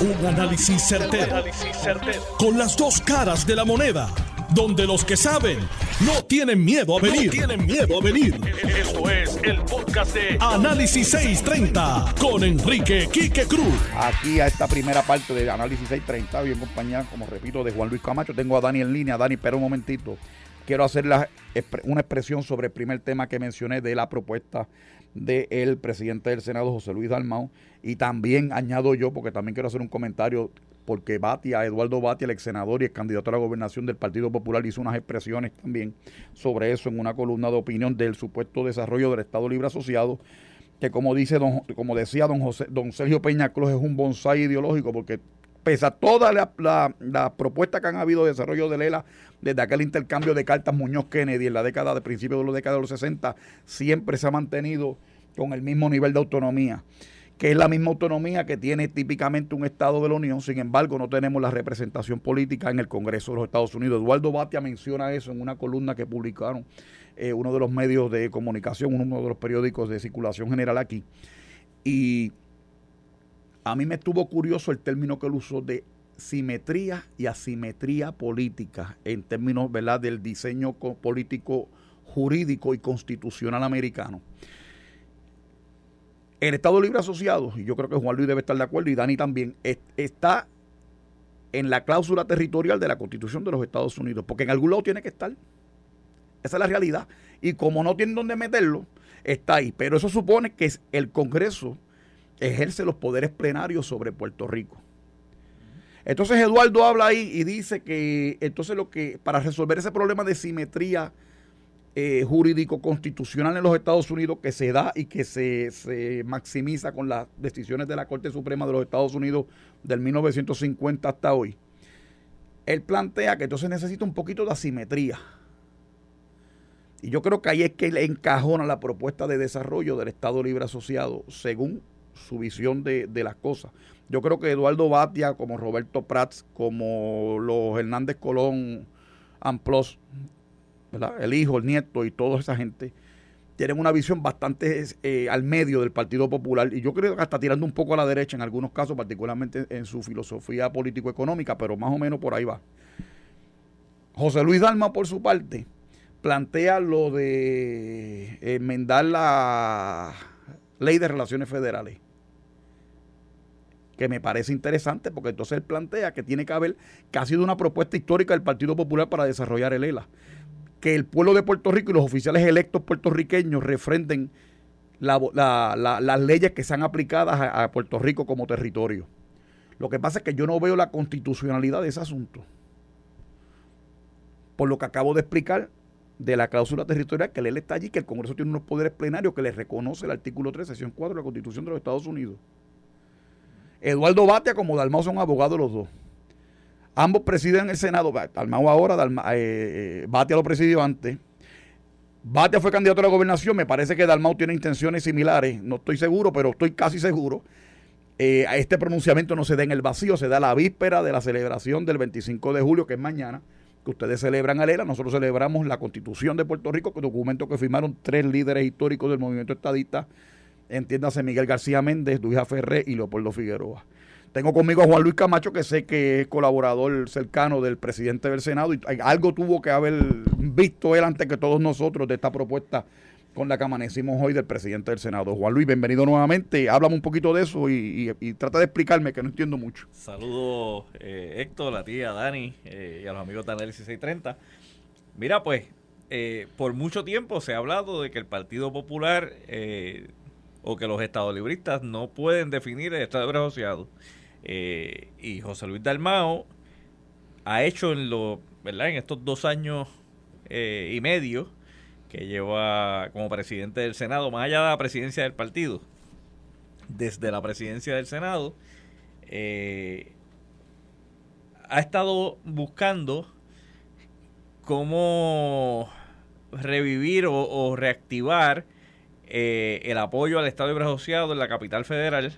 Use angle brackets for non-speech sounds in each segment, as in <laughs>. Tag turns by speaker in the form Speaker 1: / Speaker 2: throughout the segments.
Speaker 1: Un análisis certero, Con las dos caras de la moneda. Donde los que saben no tienen miedo a venir. tienen miedo a venir. Esto es el podcast de Análisis 630 con Enrique Quique Cruz.
Speaker 2: Aquí a esta primera parte de Análisis 630, bien compañía, como repito, de Juan Luis Camacho. Tengo a Dani en línea. Dani, espera un momentito. Quiero hacer una expresión sobre el primer tema que mencioné de la propuesta del presidente del Senado, José Luis Dalmau, y también añado yo, porque también quiero hacer un comentario, porque Batia, Eduardo Batia, el ex senador y el candidato a la gobernación del Partido Popular, hizo unas expresiones también sobre eso en una columna de opinión del supuesto desarrollo del Estado Libre Asociado, que como dice don, como decía don José, don Sergio Peña Cruz, es un bonsai ideológico, porque pese a todas las la, propuestas que han habido de desarrollo de Lela, desde aquel intercambio de cartas Muñoz Kennedy en la década de principios de la década de los 60, siempre se ha mantenido con el mismo nivel de autonomía que es la misma autonomía que tiene típicamente un Estado de la Unión, sin embargo no tenemos la representación política en el Congreso de los Estados Unidos. Eduardo Batia menciona eso en una columna que publicaron eh, uno de los medios de comunicación, uno de los periódicos de circulación general aquí. Y a mí me estuvo curioso el término que él usó de simetría y asimetría política en términos ¿verdad? del diseño político jurídico y constitucional americano. El Estado Libre Asociado, y yo creo que Juan Luis debe estar de acuerdo y Dani también, está en la cláusula territorial de la Constitución de los Estados Unidos, porque en algún lado tiene que estar. Esa es la realidad. Y como no tienen dónde meterlo, está ahí. Pero eso supone que el Congreso ejerce los poderes plenarios sobre Puerto Rico. Entonces Eduardo habla ahí y dice que entonces lo que para resolver ese problema de simetría eh, jurídico constitucional en los Estados Unidos que se da y que se, se, maximiza con las decisiones de la Corte Suprema de los Estados Unidos del 1950 hasta hoy, él plantea que entonces necesita un poquito de asimetría. Y yo creo que ahí es que le encajona la propuesta de desarrollo del Estado Libre Asociado según su visión de, las cosas. Yo creo que Eduardo Batia, como Roberto Prats, como los Hernández Colón, Amplos, el hijo, el nieto y toda esa gente, tienen una visión bastante eh, al medio del Partido Popular y yo creo que hasta tirando un poco a la derecha en algunos casos, particularmente en su filosofía político-económica, pero más o menos por ahí va. José Luis Dalma, por su parte, plantea lo de enmendar la ley de relaciones federales que me parece interesante porque entonces él plantea que tiene que haber casi de una propuesta histórica del Partido Popular para desarrollar el ELA. Que el pueblo de Puerto Rico y los oficiales electos puertorriqueños refrenden las leyes que sean aplicadas a, a Puerto Rico como territorio. Lo que pasa es que yo no veo la constitucionalidad de ese asunto. Por lo que acabo de explicar, de la cláusula territorial que él está allí, que el Congreso tiene unos poderes plenarios que le reconoce el artículo 3, sección 4 de la Constitución de los Estados Unidos. Eduardo Batia como Dalmau son abogados los dos. Ambos presiden el Senado. Dalmau ahora, eh, eh, Batia lo presidió antes. Batia fue candidato a la gobernación. Me parece que Dalmau tiene intenciones similares. No estoy seguro, pero estoy casi seguro. Eh, este pronunciamiento no se da en el vacío, se da la víspera de la celebración del 25 de julio, que es mañana, que ustedes celebran a ELA. Nosotros celebramos la Constitución de Puerto Rico, que documento que firmaron tres líderes históricos del movimiento estadista entiéndase Miguel García Méndez, Luisa Ferré y Leopoldo Figueroa. Tengo conmigo a Juan Luis Camacho, que sé que es colaborador cercano del presidente del Senado y algo tuvo que haber visto él antes que todos nosotros de esta propuesta con la que amanecimos hoy del presidente del Senado. Juan Luis, bienvenido nuevamente. Háblame un poquito de eso y, trata de explicarme que no entiendo mucho.
Speaker 3: Saludos, eh, Héctor, la tía Dani eh, y a los amigos de Análisis 630. Mira, pues, eh, por mucho tiempo se ha hablado de que el Partido Popular o que los estadolibristas no pueden definir el Estado Libre Asociado. Eh, y José Luis Dalmao ha hecho en, lo, ¿verdad? en estos dos años eh, y medio que lleva como presidente del Senado, más allá de la presidencia del partido, desde la presidencia del Senado, eh, ha estado buscando cómo revivir o reactivar eh, el apoyo al Estado Libre Asociado en la capital federal,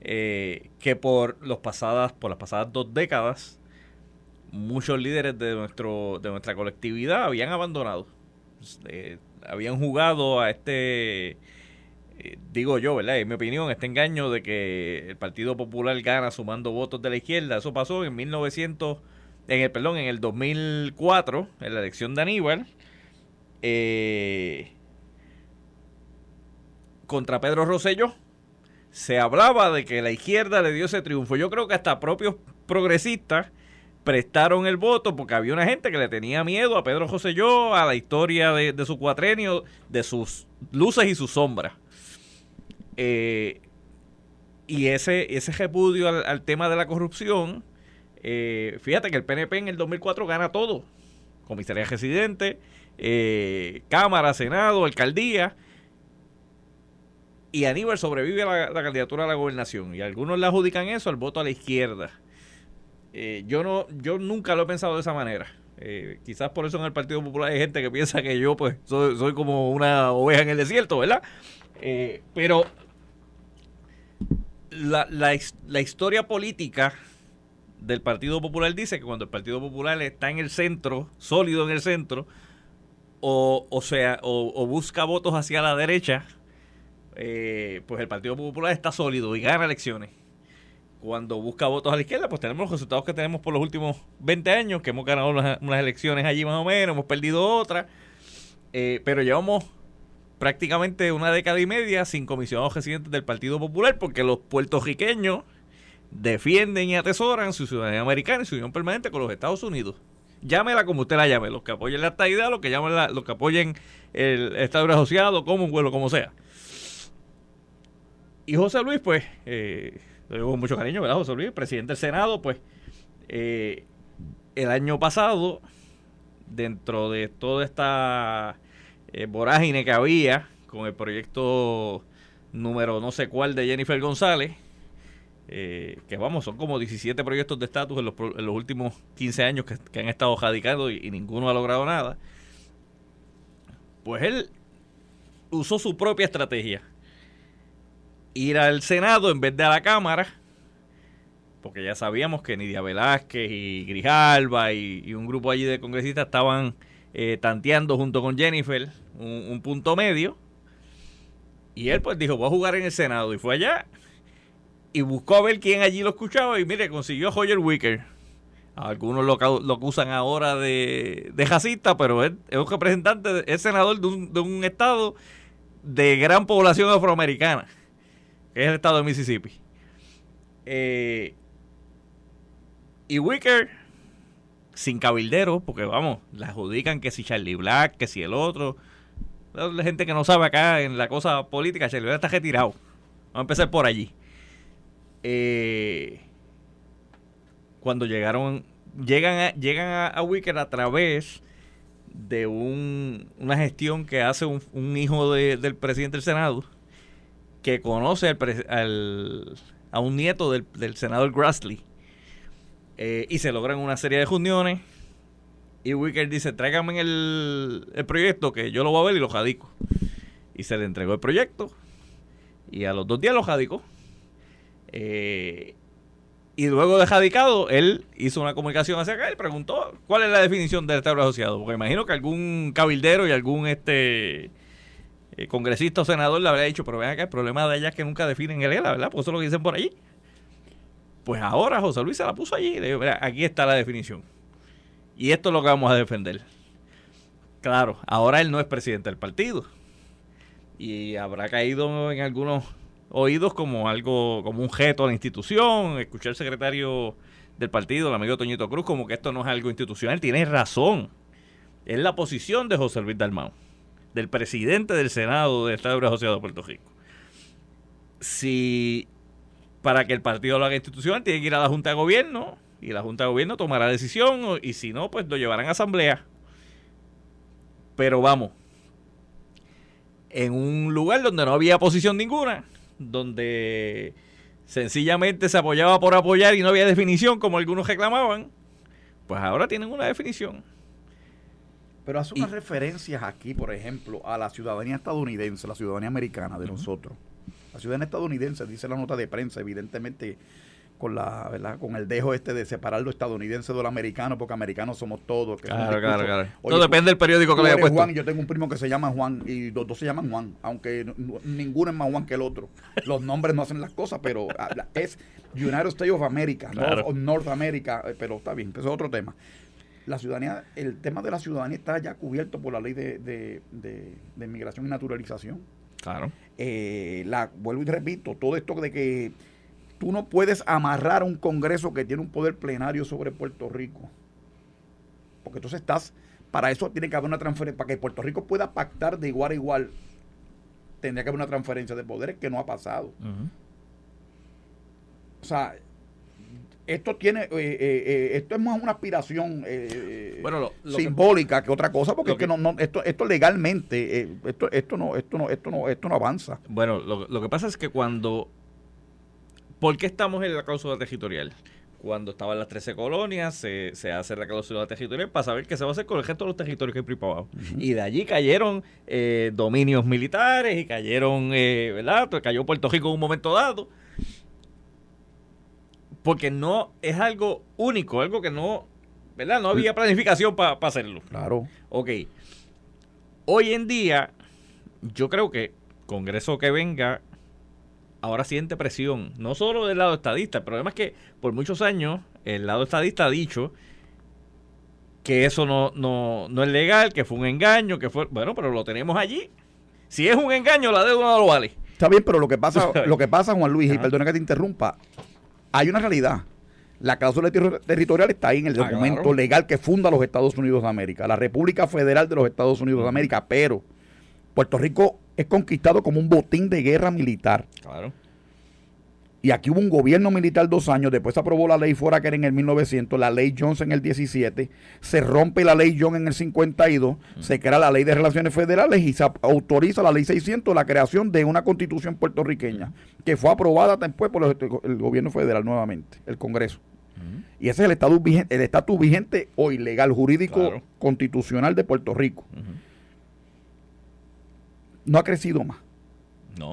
Speaker 3: eh, que por, los pasadas, por las pasadas dos décadas, muchos líderes de, nuestro, de nuestra colectividad habían abandonado. Eh, habían jugado a este eh, digo yo, ¿verdad? En mi opinión, este engaño de que el Partido Popular gana sumando votos de la izquierda, eso pasó en 1900, en el, perdón, en el 2004, en la elección de Aníbal, eh, contra Pedro Rosselló, se hablaba de que la izquierda le dio ese triunfo. Yo creo que hasta propios progresistas prestaron el voto porque había una gente que le tenía miedo a Pedro Rosselló, a la historia de su cuatrenio, de sus luces y sus sombras. Eh, y ese, ese repudio al, tema de la corrupción, eh, fíjate que el PNP en el 2004 gana todo. Comisaría residente, eh, Cámara, Senado, Alcaldía. Y Aníbal sobrevive a la, candidatura a la gobernación. Y algunos le adjudican eso al voto a la izquierda. yo, no, yo nunca lo he pensado de esa manera. quizás por eso en el Partido Popular hay gente que piensa que yo pues soy, como una oveja en el desierto, ¿verdad? pero la, la, historia política del Partido Popular dice que cuando el Partido Popular está en el centro, sólido en el centro, o, o sea, o, busca votos hacia la derecha, eh, pues el Partido Popular está sólido y gana elecciones. Cuando busca votos a la izquierda, pues tenemos los resultados que tenemos por los últimos 20 años, que hemos ganado unas, elecciones allí más o menos, hemos perdido otras, eh, pero llevamos prácticamente una década y media sin comisionados residentes del Partido Popular porque los puertorriqueños defienden y atesoran su ciudadanía americana y su unión permanente con los Estados Unidos. Llámela como usted la llame, los que apoyen la estadidad, los que llamen los que apoyen el Estado asociado, como un vuelo, como sea. Y José Luis, pues, eh, le digo mucho cariño, ¿verdad? José Luis, presidente del Senado, pues, eh, el año pasado, dentro de toda esta eh, vorágine que había con el proyecto número no sé cuál de Jennifer González, eh, que vamos, son como 17 proyectos de estatus en los, últimos 15 años que, han estado radicando y, ninguno ha logrado nada. Pues él usó su propia estrategia. Ir al Senado en vez de a la Cámara, porque ya sabíamos que Nidia Velázquez y Grijalba y, un grupo allí de congresistas estaban eh, tanteando junto con Jennifer un, punto medio. Y él pues dijo, voy a jugar en el Senado. Y fue allá y buscó a ver quién allí lo escuchaba. Y mire, consiguió a Roger Wicker. Algunos lo, acusan ahora de, de jacista, pero es un representante, es senador de un, de un estado de gran población afroamericana, que es el estado de Mississippi. Eh, y Wicker, sin cabildero, porque vamos, le adjudican que si Charlie Black, que si el otro, la gente que no sabe acá en la cosa política, Charlie está retirado. Vamos a empezar por allí. Eh, cuando llegaron, llegan a, llegan a, Wicker a través de un, una gestión que hace un, hijo del presidente del Senado que conoce al, a un nieto del, senador Grassley eh, y se logran una serie de reuniones y Wicker dice, tráigame el, el proyecto que yo lo voy a ver y lo jadico. Y se le entregó el proyecto. Y a los dos días lo jadicó. Eh, y luego de jadicado, él hizo una comunicación hacia acá y preguntó cuál es la definición del Estado asociado. Porque imagino que algún cabildero y algún este eh, congresista o senador le habría dicho, pero vean acá, el problema de ella es que nunca definen el ELA, ¿verdad? Por eso es lo que dicen por allí. Pues ahora José Luis se la puso allí. Le dijo, mira, aquí está la definición. Y esto es lo que vamos a defender. Claro, ahora él no es presidente del partido. Y habrá caído en algunos oídos como algo, como un gesto a la institución. Escuché al secretario del partido, el amigo Toñito Cruz, como que esto no es algo institucional. Tiene razón. Es la posición de José Luis Dalmau, del presidente del Senado del Estado Asociado de Puerto Rico. Si para que el partido lo haga institucional tiene que ir a la Junta de Gobierno y la Junta de Gobierno tomará decisión y si no, pues lo llevarán a asamblea. Pero vamos, en un lugar donde no había posición ninguna, donde sencillamente se apoyaba por apoyar y no había definición como algunos reclamaban, pues ahora tienen una definición.
Speaker 2: Pero hace unas referencias aquí, por ejemplo, a la ciudadanía estadounidense, la ciudadanía americana de nosotros. La ciudadanía estadounidense, dice la nota de prensa, evidentemente con la, ¿verdad? Con el dejo este de separar lo estadounidense de lo americano, porque americanos somos todos.
Speaker 3: claro, claro, claro. Todo depende del periódico que le haya puesto.
Speaker 2: Juan, yo tengo un primo que se llama Juan y los dos se llaman Juan, aunque ninguno es más Juan que el otro. Los nombres no hacen las cosas, pero ah, es United States of America, no North America, eh, pero está bien, eso es otro tema la ciudadanía, el tema de la ciudadanía está ya cubierto por la ley de, de, de, inmigración y naturalización.
Speaker 3: Claro.
Speaker 2: Eh, la, vuelvo y repito, todo esto de que tú no puedes amarrar a un Congreso que tiene un poder plenario sobre Puerto Rico. Porque entonces estás, para eso tiene que haber una transferencia, para que Puerto Rico pueda pactar de igual a igual, tendría que haber una transferencia de poderes que no ha pasado. O sea, esto tiene eh, eh, eh, esto es más una aspiración simbólica que, otra cosa porque es que, no, no, esto esto legalmente esto esto no esto no esto no esto no avanza
Speaker 3: bueno lo, lo, que pasa es que cuando ¿por qué estamos en la cláusula territorial? cuando estaban las 13 colonias, se, se, hace la cláusula territorial para saber qué se va a hacer con el resto de los territorios que hay por abajo. Y de allí cayeron dominios militares y cayeron, ¿verdad? Cayó Puerto Rico en un momento dado porque no es algo único, algo que no, ¿verdad? No había planificación para hacerlo.
Speaker 2: Claro.
Speaker 3: Ok. Hoy en día, yo creo que Congreso que venga ahora siente presión, no solo del lado estadista, el problema es que por muchos años el lado estadista ha dicho que eso no, no, no es legal, que fue un engaño, que fue, bueno, pero lo tenemos allí. Si es un engaño, la deuda no lo vale.
Speaker 2: Está bien, pero lo que pasa, <laughs> lo que pasa, Juan Luis, y perdona que te interrumpa, hay una realidad. La cláusula territorial está ahí en el ah, documento legal que funda los Estados Unidos de América, la República Federal de los Estados Unidos de América, pero Puerto Rico es conquistado como un botín de guerra militar.
Speaker 3: Claro.
Speaker 2: Y aquí hubo un gobierno militar dos años, después se aprobó la ley fuera que era en el 1900, la ley Jones en el 17, se rompe la ley Jones en el 52, se crea la ley de relaciones federales y se autoriza la ley 600, la creación de una constitución puertorriqueña, que fue aprobada después por el gobierno federal nuevamente, el Congreso. Y ese es el estatus vigente, el estatus vigente o ilegal jurídico constitucional de Puerto Rico. No ha crecido más.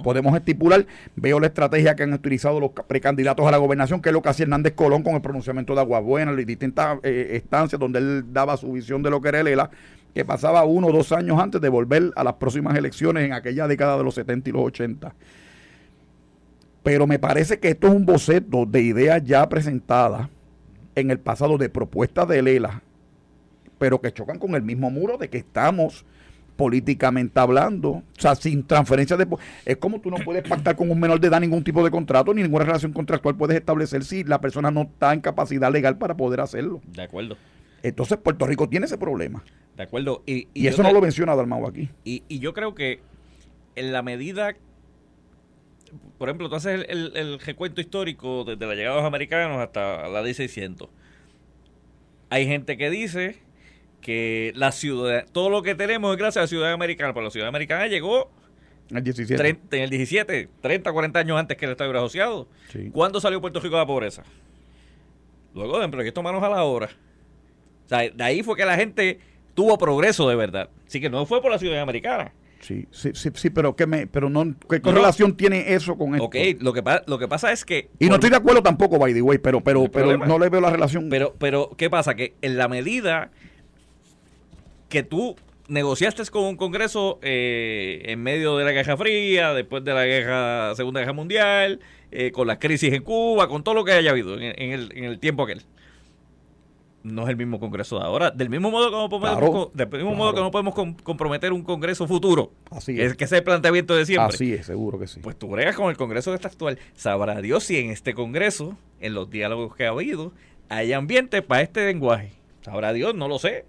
Speaker 2: Podemos estipular, veo la estrategia que han utilizado los precandidatos a la gobernación, que es lo que hacía Hernández Colón con el pronunciamiento de Aguabuena, las distintas eh, estancias donde él daba su visión de lo que era el ELA, que pasaba uno o dos años antes de volver a las próximas elecciones en aquella década de los 70 y los 80. Pero me parece que esto es un boceto de ideas ya presentadas en el pasado de propuestas de ELA, pero que chocan con el mismo muro de que estamos políticamente hablando, o sea, sin transferencia de... Es como tú no puedes pactar con un menor de edad ningún tipo de contrato, ni ninguna relación contractual puedes establecer si la persona no está en capacidad legal para poder hacerlo.
Speaker 3: De acuerdo.
Speaker 2: Entonces Puerto Rico tiene ese problema.
Speaker 3: De acuerdo.
Speaker 2: Y, eso no lo menciona Dalmau aquí.
Speaker 3: Y, yo creo que en la medida por ejemplo, tú haces el, el, recuento histórico desde la llegada de los americanos hasta la D600. Hay gente que dice que la ciudad, todo lo que tenemos es gracias a la ciudad americana, pero la ciudad americana llegó
Speaker 2: en el 17,
Speaker 3: en el 17 30, 40 años antes que el Estado Asociado. ¿Cuándo salió Puerto Rico de la pobreza? Luego de proyecto Manos a la Obra. O sea, de ahí fue que la gente tuvo progreso de verdad. Así que no fue por la ciudad americana.
Speaker 2: Sí, sí, sí, sí, pero ¿qué, me, pero no, ¿qué correlación tiene eso con esto?
Speaker 3: Ok, lo que, lo que pasa es que...
Speaker 2: Y no estoy de acuerdo tampoco, by the way, pero, pero, pero no le veo la relación.
Speaker 3: Pero, pero, ¿qué pasa? Que en la medida que tú negociaste con un Congreso eh, en medio de la Guerra Fría, después de la guerra, Segunda Guerra Mundial, eh, con la crisis en Cuba, con todo lo que haya habido en, el, en el, tiempo aquel. No es el mismo Congreso de ahora. Del mismo modo que no podemos, del mismo modo que no podemos comprometer un Congreso futuro.
Speaker 2: Así es.
Speaker 3: Que, es el planteamiento de siempre.
Speaker 2: Así es, seguro que sí.
Speaker 3: Pues tú bregas con el Congreso de esta actual. Sabrá Dios si en este Congreso, en los diálogos que ha habido, hay ambiente para este lenguaje. Sabrá Dios, no lo sé.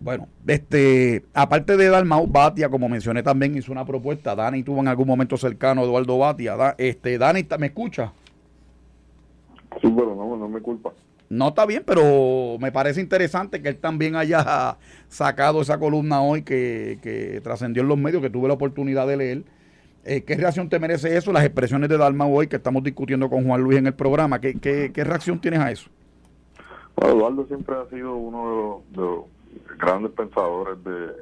Speaker 2: Bueno, este, aparte de Dalmau, Batia, como mencioné también, hizo una propuesta. Dani tuvo en algún momento cercano a Eduardo Batia. este, Dani, ¿me escucha?
Speaker 4: Sí, pero no, no me culpa.
Speaker 2: No está bien, pero me parece interesante que él también haya sacado esa columna hoy que, que trascendió en los medios, que tuve la oportunidad de leer. Eh, ¿Qué reacción te merece eso? Las expresiones de Dalmau hoy que estamos discutiendo con Juan Luis en el programa. ¿Qué, qué, qué reacción tienes a eso?
Speaker 4: Bueno, Eduardo siempre ha sido uno de los grandes pensadores de,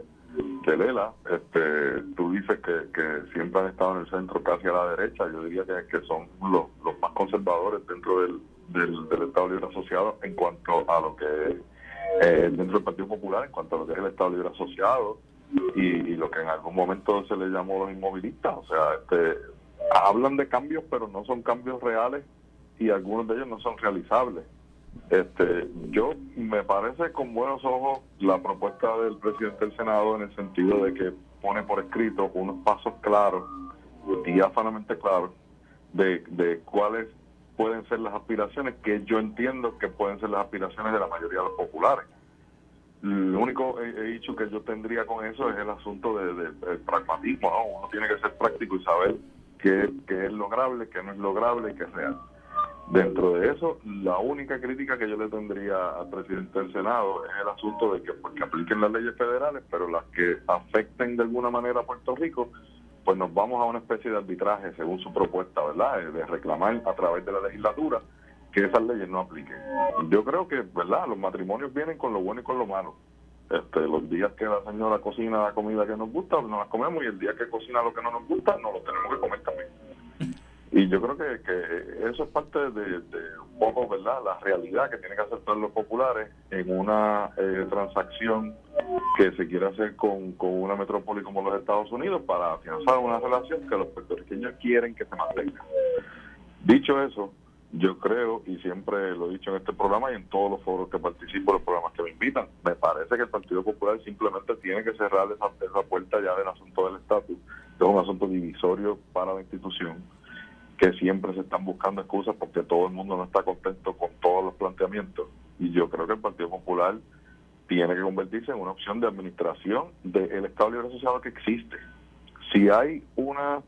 Speaker 4: que Lela, este, tú dices que, que siempre han estado en el centro casi a la derecha, yo diría que, que son los, los más conservadores dentro del, del, Estado Libre Asociado en cuanto a lo que es eh, dentro del Partido Popular, en cuanto a lo que es el Estado Libre Asociado y, lo que en algún momento se le llamó los inmovilistas, o sea, este, hablan de cambios pero no son cambios reales y algunos de ellos no son realizables. Este, yo me parece con buenos ojos la propuesta del presidente del Senado en el sentido de que pone por escrito unos pasos claros, diáfanamente claros, de, de cuáles pueden ser las aspiraciones que yo entiendo que pueden ser las aspiraciones de la mayoría de los populares. Lo único he, dicho que yo tendría con eso es el asunto del de, pragmatismo. Uno tiene que ser práctico y saber qué, qué es lograble, qué no es lograble y qué es real. Dentro de eso, la única crítica que yo le tendría al presidente del Senado es el asunto de que, pues, apliquen las leyes federales, pero las que afecten de alguna manera a Puerto Rico, pues nos vamos a una especie de arbitraje según su propuesta, ¿verdad? De reclamar a través de la legislatura que esas leyes no apliquen. Yo creo que, ¿verdad? Los matrimonios vienen con lo bueno y con lo malo. Este, los días que la señora cocina la comida que nos gusta, nos la comemos y el día que cocina lo que no nos gusta, nos lo tenemos que comer también. Y yo creo que, que eso es parte de, un poco, ¿verdad?, la realidad que tiene que aceptar los populares en una eh, transacción que se quiere hacer con, con una metrópoli como los Estados Unidos para afianzar una relación que los puertorriqueños quieren que se mantenga. Dicho eso, yo creo, y siempre lo he dicho en este programa y en todos los foros que participo, los programas que me invitan, me parece que el Partido Popular simplemente tiene que cerrar esa, esa puerta ya del asunto del estatus, que es un asunto divisorio para la institución que siempre se están buscando excusas porque todo el mundo no está contento con todos los planteamientos. Y yo creo que el Partido Popular tiene que convertirse en una opción de administración del Estado Libre Asociado que existe. Si hay una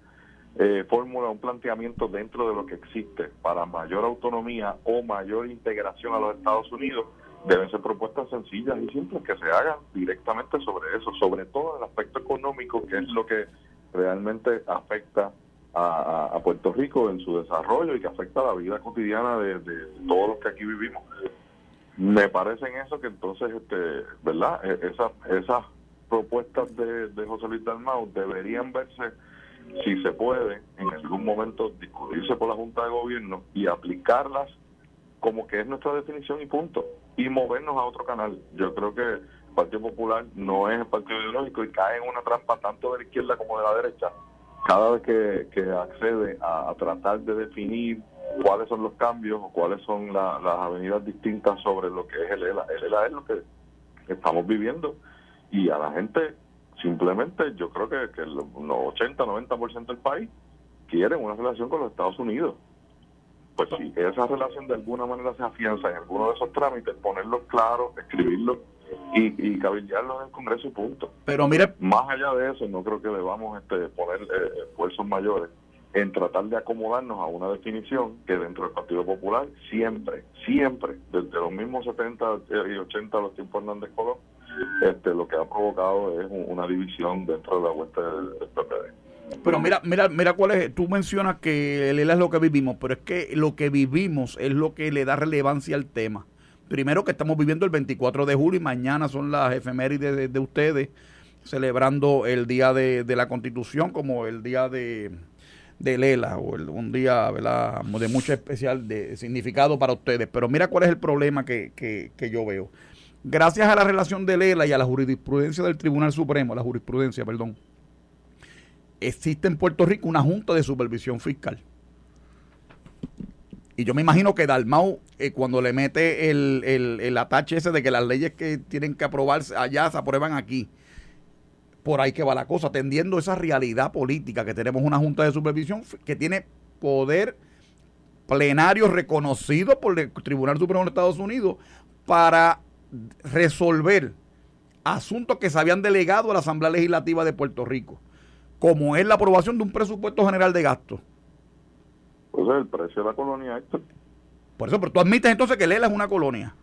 Speaker 4: eh, fórmula, un planteamiento dentro de lo que existe para mayor autonomía o mayor integración a los Estados Unidos, deben ser propuestas sencillas y simples que se hagan directamente sobre eso, sobre todo el aspecto económico, que es lo que realmente afecta a, Puerto Rico en su desarrollo y que afecta la vida cotidiana de, todos los que aquí vivimos. Me parece en eso que entonces, este, ¿verdad? E, esas propuestas de, de José Luis Dalmau deberían verse, si se puede, en algún momento discutirse por la Junta de Gobierno y aplicarlas como que es nuestra definición y punto. Y movernos a otro canal. Yo creo que el Partido Popular no es el partido ideológico y cae en una trampa tanto de la izquierda como de la derecha cada vez que, accede a, tratar de definir cuáles son los cambios o cuáles son las avenidas distintas sobre lo que es el ELA. El ELA es lo que estamos viviendo y a la gente simplemente yo creo que, que los 80, 90% del país quieren una relación con los Estados Unidos. Pues si esa relación de alguna manera se afianza en alguno de esos trámites, ponerlo claro, escribirlo y, y cabildearlo en el Congreso y punto.
Speaker 2: Pero mire,
Speaker 4: más allá de eso, no creo que debamos este, poner eh, esfuerzos mayores en tratar de acomodarnos a una definición que dentro del Partido Popular siempre, siempre, desde los mismos 70 y 80 los tiempos Hernández Colón, este, lo que ha provocado es una división dentro de la vuelta del, PPD.
Speaker 2: Pero mira, mira, mira cuál es, tú mencionas que el es lo que vivimos, pero es que lo que vivimos es lo que le da relevancia al tema primero que estamos viviendo el 24 de julio y mañana son las efemérides de, ustedes celebrando el día de, la constitución como el día de, Lela o un día de mucho especial de significado para ustedes. Pero mira cuál es el problema que, que, yo veo. Gracias a la relación de Lela y a la jurisprudencia del Tribunal Supremo, la jurisprudencia, perdón, existe en Puerto Rico una junta de supervisión fiscal y yo me imagino que Dalmau, eh, cuando le mete el, el, atache ese de que las leyes que tienen que aprobarse allá se aprueban aquí, por ahí que va la cosa, atendiendo esa realidad política que tenemos una Junta de Supervisión que tiene poder plenario reconocido por el Tribunal Supremo de Estados Unidos para resolver asuntos que se habían delegado a la Asamblea Legislativa de Puerto Rico, como es la aprobación de un presupuesto general de gastos
Speaker 4: pues el precio de la colonia, Héctor.
Speaker 2: Por eso, pero tú admites entonces que Lela es una colonia.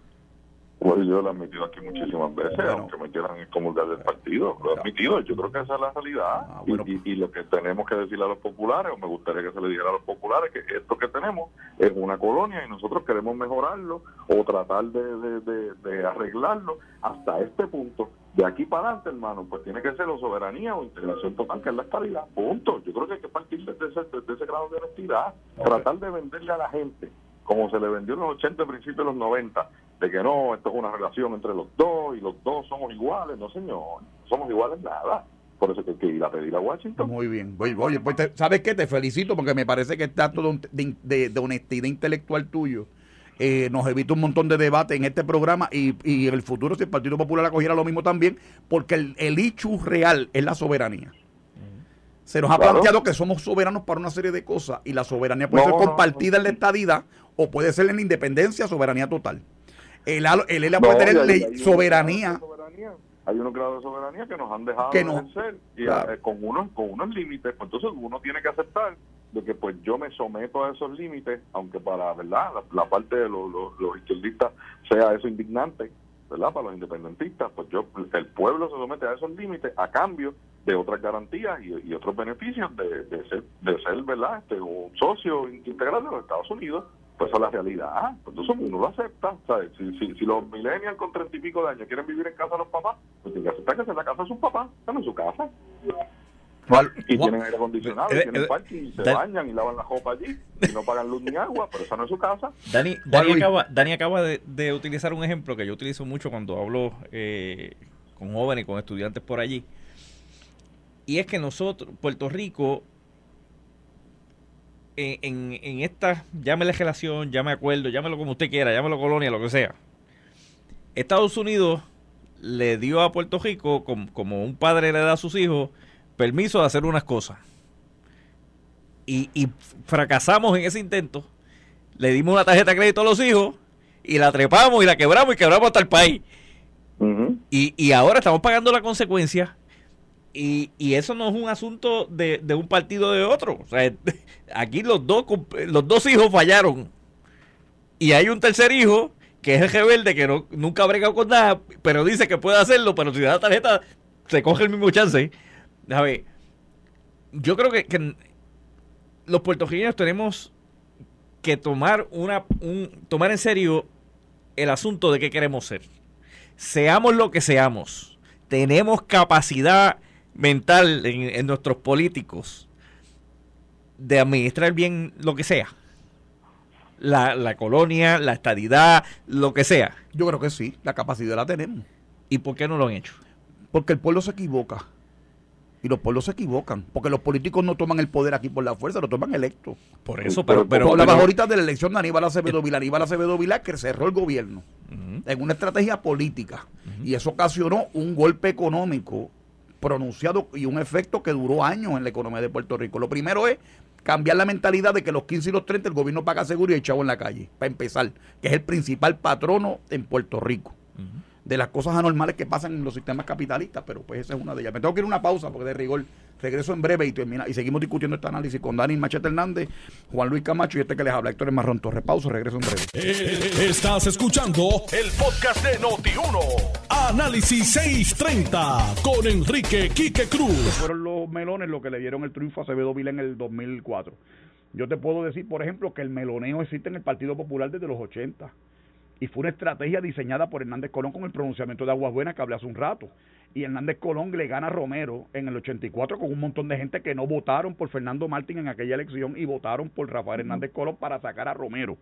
Speaker 4: Pues yo lo he admitido aquí muchísimas veces, aunque me quieran excomulgar del partido. Lo he admitido, yo creo que esa es la realidad. Ah, y, lo que tenemos que decirle a los populares, o me gustaría que se le dijera a los populares, que esto que tenemos es una colonia y nosotros queremos mejorarlo o tratar de, arreglarlo hasta este punto. De aquí para adelante, hermano, pues tiene que ser o soberanía o integración total, que es la estabilidad. Punto. Yo creo que hay que partir de ese, de ese grado de honestidad. Tratar de venderle a la gente como se le vendió en los 80, principios de los 90, de que no, esto es una relación entre los dos y los dos somos iguales. No, señor, no somos iguales nada. Por eso que hay que ir a pedir a Washington.
Speaker 2: Muy bien. Oye, pues ¿sabes qué? Te felicito porque me parece que está todo de, de, honestidad intelectual tuyo. Eh, nos evita un montón de debate en este programa y, y, en el futuro si el Partido Popular acogiera lo mismo también, porque el, el hecho real es la soberanía. Se nos ha planteado que somos soberanos para una serie de cosas y la soberanía puede ser compartida en la estadidad o puede ser en la independencia, soberanía total. El, el ELA puede tener soberanía.
Speaker 4: Hay unos grados de soberanía que nos han dejado que no, y eh, con unos con unos límites, pues entonces uno tiene que aceptar de que pues yo me someto a esos límites, aunque para verdad la, parte de los, los izquierdistas sea eso indignante, ¿verdad? Para los independentistas, pues yo el pueblo se somete a esos límites a cambio de otras garantías y, otros beneficios de, de, ser, de ser ¿verdad? Este, un socio integral de los Estados Unidos. Pues esa es la realidad. Pues entonces uno lo acepta. ¿sabes? Si, si, si los millennials con treinta y pico de años quieren vivir en casa de los papás, pues tienen que aceptar que sea la casa de sus papás, están en su casa. Y tienen aire acondicionado, y eh, tienen eh, parking, y se bañan y lavan la ropa allí, y no pagan luz ni agua, pero esa no es su casa.
Speaker 3: Dani, Dani acaba, Dani acaba de, de, utilizar un ejemplo que yo utilizo mucho cuando hablo eh, con jóvenes y con estudiantes por allí y es que nosotros, Puerto Rico, en, en, esta, llámele relación, llámelo acuerdo, llámelo como usted quiera, llámelo colonia, lo que sea. Estados Unidos le dio a Puerto Rico, como, un padre le da a sus hijos, permiso de hacer unas cosas. Y, fracasamos en ese intento. Le dimos una tarjeta de crédito a los hijos y la trepamos y la quebramos y quebramos hasta el país. y, y ahora estamos pagando la consecuencia y, y, eso no es un asunto de, de, un partido de otro. <laughs> Aquí los dos, los dos hijos fallaron. Y hay un tercer hijo que es el rebelde que no, nunca ha bregado con nada, pero dice que puede hacerlo, pero si da tarjeta, se coge el mismo chance. A ver, yo creo que, que los puertorriqueños tenemos que tomar, una, un, tomar en serio el asunto de qué queremos ser. Seamos lo que seamos. Tenemos capacidad mental en, nuestros políticos de administrar bien lo que sea. La, la, colonia, la estadidad, lo que sea.
Speaker 2: Yo creo que sí, la capacidad la tenemos.
Speaker 3: ¿Y por qué no lo han hecho?
Speaker 2: Porque el pueblo se equivoca. Y los pueblos se equivocan. Porque los políticos no toman el poder aquí por la fuerza, lo toman electo.
Speaker 3: Por eso, pero. pero,
Speaker 2: la ahorita de la elección de Aníbal Acevedo Vilá. Aníbal Acevedo Vilá que cerró el gobierno en una estrategia política. Y eso ocasionó un golpe económico pronunciado y un efecto que duró años en la economía de Puerto Rico. Lo primero es cambiar la mentalidad de que los 15 y los 30 el gobierno paga seguro y el chavo en la calle, para empezar, que es el principal patrono en Puerto Rico. De las cosas anormales que pasan en los sistemas capitalistas, pero pues esa es una de ellas. Me tengo que ir a una pausa porque de rigor regreso en breve y termina y seguimos discutiendo este análisis con Dani Machete Hernández, Juan Luis Camacho y este que les habla, Héctor Marrón Torres. Pausa, regreso en breve.
Speaker 1: Eh, estás escuchando el podcast de Noti1. Análisis 630 con Enrique Quique Cruz.
Speaker 2: Fueron los melones los que le dieron el triunfo a Acevedo Vila en el 2004. Yo te puedo decir, por ejemplo, que el meloneo existe en el Partido Popular desde los 80 y fue una estrategia diseñada por Hernández Colón con el pronunciamiento de Aguas Buenas que hablé hace un rato. Y Hernández Colón le gana a Romero en el 84 con un montón de gente que no votaron por Fernando Martín en aquella elección y votaron por Rafael Hernández Colón para sacar a Romero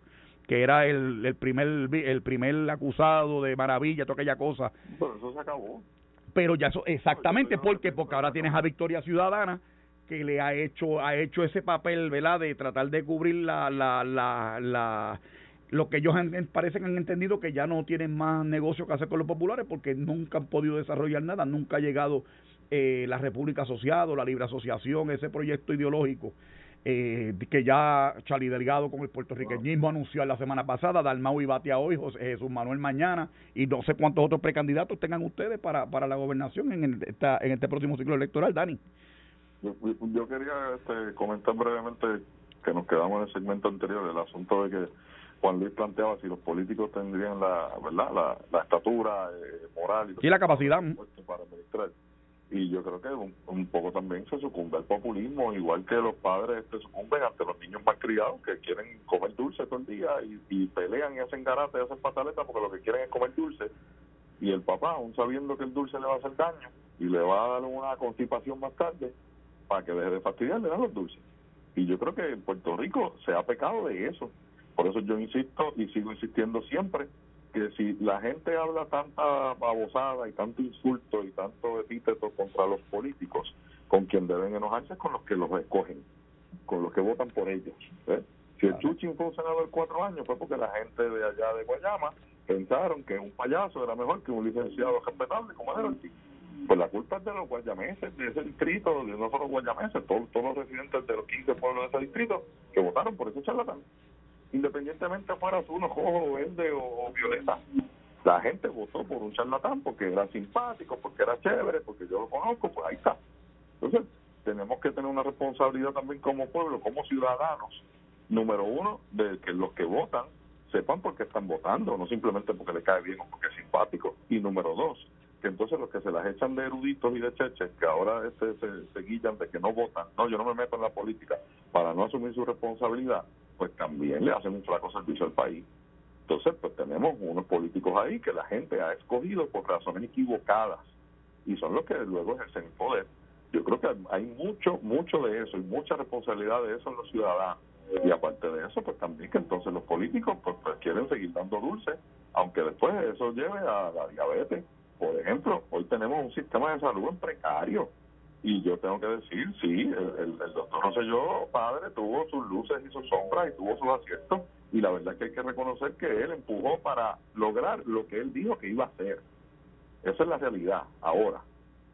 Speaker 2: que era el, el primer el primer acusado de maravilla, toda aquella cosa.
Speaker 4: Pero eso se acabó.
Speaker 2: Pero ya eso, exactamente, porque porque ahora tienes a Victoria Ciudadana que le ha hecho ha hecho ese papel, ¿verdad? De tratar de cubrir la la la, la lo que ellos parece que han entendido que ya no tienen más negocio que hacer con los populares porque nunca han podido desarrollar nada, nunca ha llegado eh, la República Asociada, la Libre Asociación, ese proyecto ideológico eh, que ya Charlie Delgado con el puertorriqueñismo anunció la semana pasada, Dalmau y Batia hoy, José Jesús Manuel mañana, y no sé cuántos otros precandidatos tengan ustedes para, para la gobernación en, esta, en este próximo ciclo electoral, Dani.
Speaker 4: Yo, quería este, comentar brevemente que nos quedamos en el segmento anterior, el asunto de que Juan Luis planteaba si los políticos tendrían la verdad la, estatura eh, moral
Speaker 2: y, la capacidad.
Speaker 4: para administrar. Y yo creo que un, poco también se sucumbe al populismo igual que los padres se sucumben ante los niños más criados que quieren comer dulce todo el día y, pelean y hacen garate y hacen pataletas porque lo que quieren es comer dulce. Y el papá aún sabiendo que el dulce le va a hacer daño y le va a dar una constipación más tarde para que deje de fastidiar le dan los dulces. Y yo creo que en Puerto Rico se ha pecado de eso por eso yo insisto y sigo insistiendo siempre que si la gente habla tanta babosada y tanto insulto y tanto epíteto contra los políticos, con quien deben enojarse es con los que los escogen, con los que votan por ellos. ¿eh? Si el Chuchín fue un senador cuatro años fue porque la gente de allá de Guayama pensaron que un payaso era mejor que un licenciado respetable como era el Pues la culpa es de los guayameses de ese distrito, no solo guayameses, todos, todos los residentes de los 15 pueblos de ese distrito que votaron por ese charlatán independientemente fuera uno rojo, verde o, violeta. La gente votó por un charlatán porque era simpático, porque era chévere, porque yo lo conozco, pues ahí está. Entonces, tenemos que tener una responsabilidad también como pueblo, como ciudadanos. Número uno, de que los que votan sepan por qué están votando, no simplemente porque le cae bien o porque es simpático. Y número dos, que entonces los que se las echan de eruditos y de cheches, que ahora este, se, se guillan de que no votan, no, yo no me meto en la política para no asumir su responsabilidad, pues también le hacen un flaco servicio al país. Entonces, pues tenemos unos políticos ahí que la gente ha escogido por razones equivocadas y son los que luego ejercen el poder. Yo creo que hay mucho, mucho de eso y mucha responsabilidad de eso en los ciudadanos. Y aparte de eso, pues también que entonces los políticos pues, pues quieren seguir dando dulce, aunque después eso lleve a la diabetes. Por ejemplo, hoy tenemos un sistema de salud en precario y yo tengo que decir, sí, el, el, doctor Rosselló, padre, tuvo sus luces y sus sombras y tuvo sus aciertos. Y la verdad es que hay que reconocer que él empujó para lograr lo que él dijo que iba a hacer. Esa es la realidad. Ahora,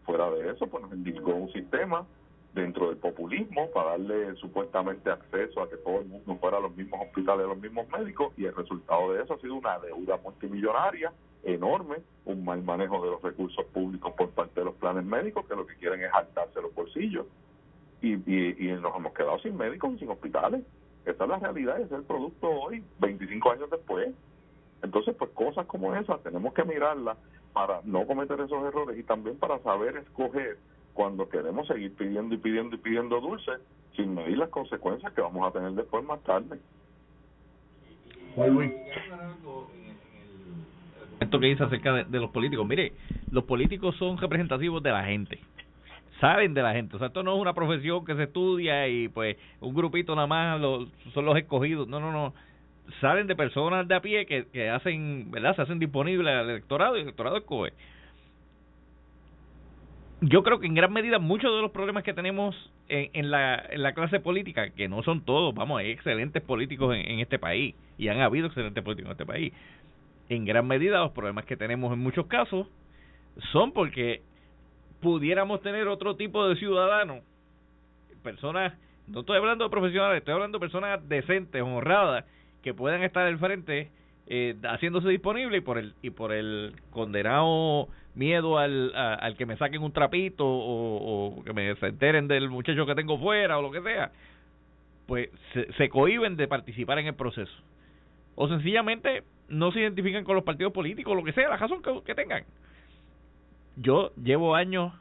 Speaker 4: fuera de eso, pues nos indicó un sistema dentro del populismo para darle supuestamente acceso a que todo el mundo fuera a los mismos hospitales, a los mismos médicos, y el resultado de eso ha sido una deuda multimillonaria enorme, un mal manejo de los recursos públicos por parte de los planes médicos que lo que quieren es saltarse los bolsillos y, y, nos hemos quedado sin médicos y sin hospitales. Esa es la realidad, ese es el producto hoy, 25 años después. Entonces, pues cosas como esas tenemos que mirarlas para no cometer esos errores y también para saber escoger cuando queremos seguir pidiendo y pidiendo y pidiendo dulces sin medir las consecuencias que vamos a tener después más tarde
Speaker 3: esto que dice acerca de, los políticos. Mire, los políticos son representativos de la gente. Saben de la gente. O sea, esto no es una profesión que se estudia y pues un grupito nada más son los escogidos. No, no, no. Salen de personas de a pie que, que hacen, ¿verdad? Se hacen disponibles al electorado y el electorado escoge. Yo creo que en gran medida muchos de los problemas que tenemos en, en, la, en la clase política, que no son todos, vamos, hay excelentes políticos en este país y han habido excelentes políticos en este país, en gran medida los problemas que tenemos en muchos casos son porque pudiéramos tener otro tipo de ciudadanos, personas, no estoy hablando de profesionales, estoy hablando de personas decentes, honradas, que puedan estar al frente eh, haciéndose disponible y por el y por el condenado miedo al, al que me saquen un trapito o, que me se enteren del muchacho que tengo fuera o lo que sea, pues se, se cohiben de participar en el proceso. O sencillamente no se identifican con los partidos políticos, lo que sea, la razón que, tengan. Yo llevo años